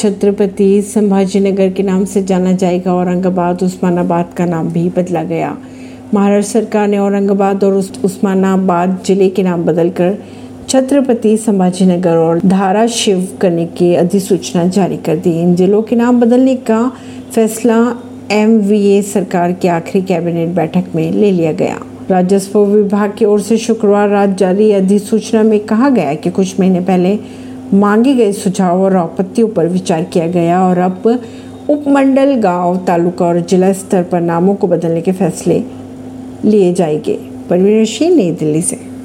छत्रपति संभाजीनगर के नाम से जाना जाएगा। औरंगाबाद, उस्मानाबाद का नाम भी बदला गया। महाराष्ट्र सरकार ने औरंगाबाद और उस्मानाबाद ज़िले के नाम बदलकर छत्रपति संभाजीनगर और धारा शिव करने की अधिसूचना जारी कर दी। इन जिलों के नाम बदलने का फैसला एमवीए सरकार की आखिरी कैबिनेट बैठक में ले लिया गया। राजस्व विभाग की ओर से शुक्रवार रात जारी अधिसूचना में कहा गया कि कुछ महीने पहले मांगे गए सुझाव और आपत्तियों पर विचार किया गया और अब उपमंडल, गाँव, तालुका और जिला स्तर पर नामों को बदलने के फैसले लिए जाएँगे। परवीन सिंह, नई दिल्ली से।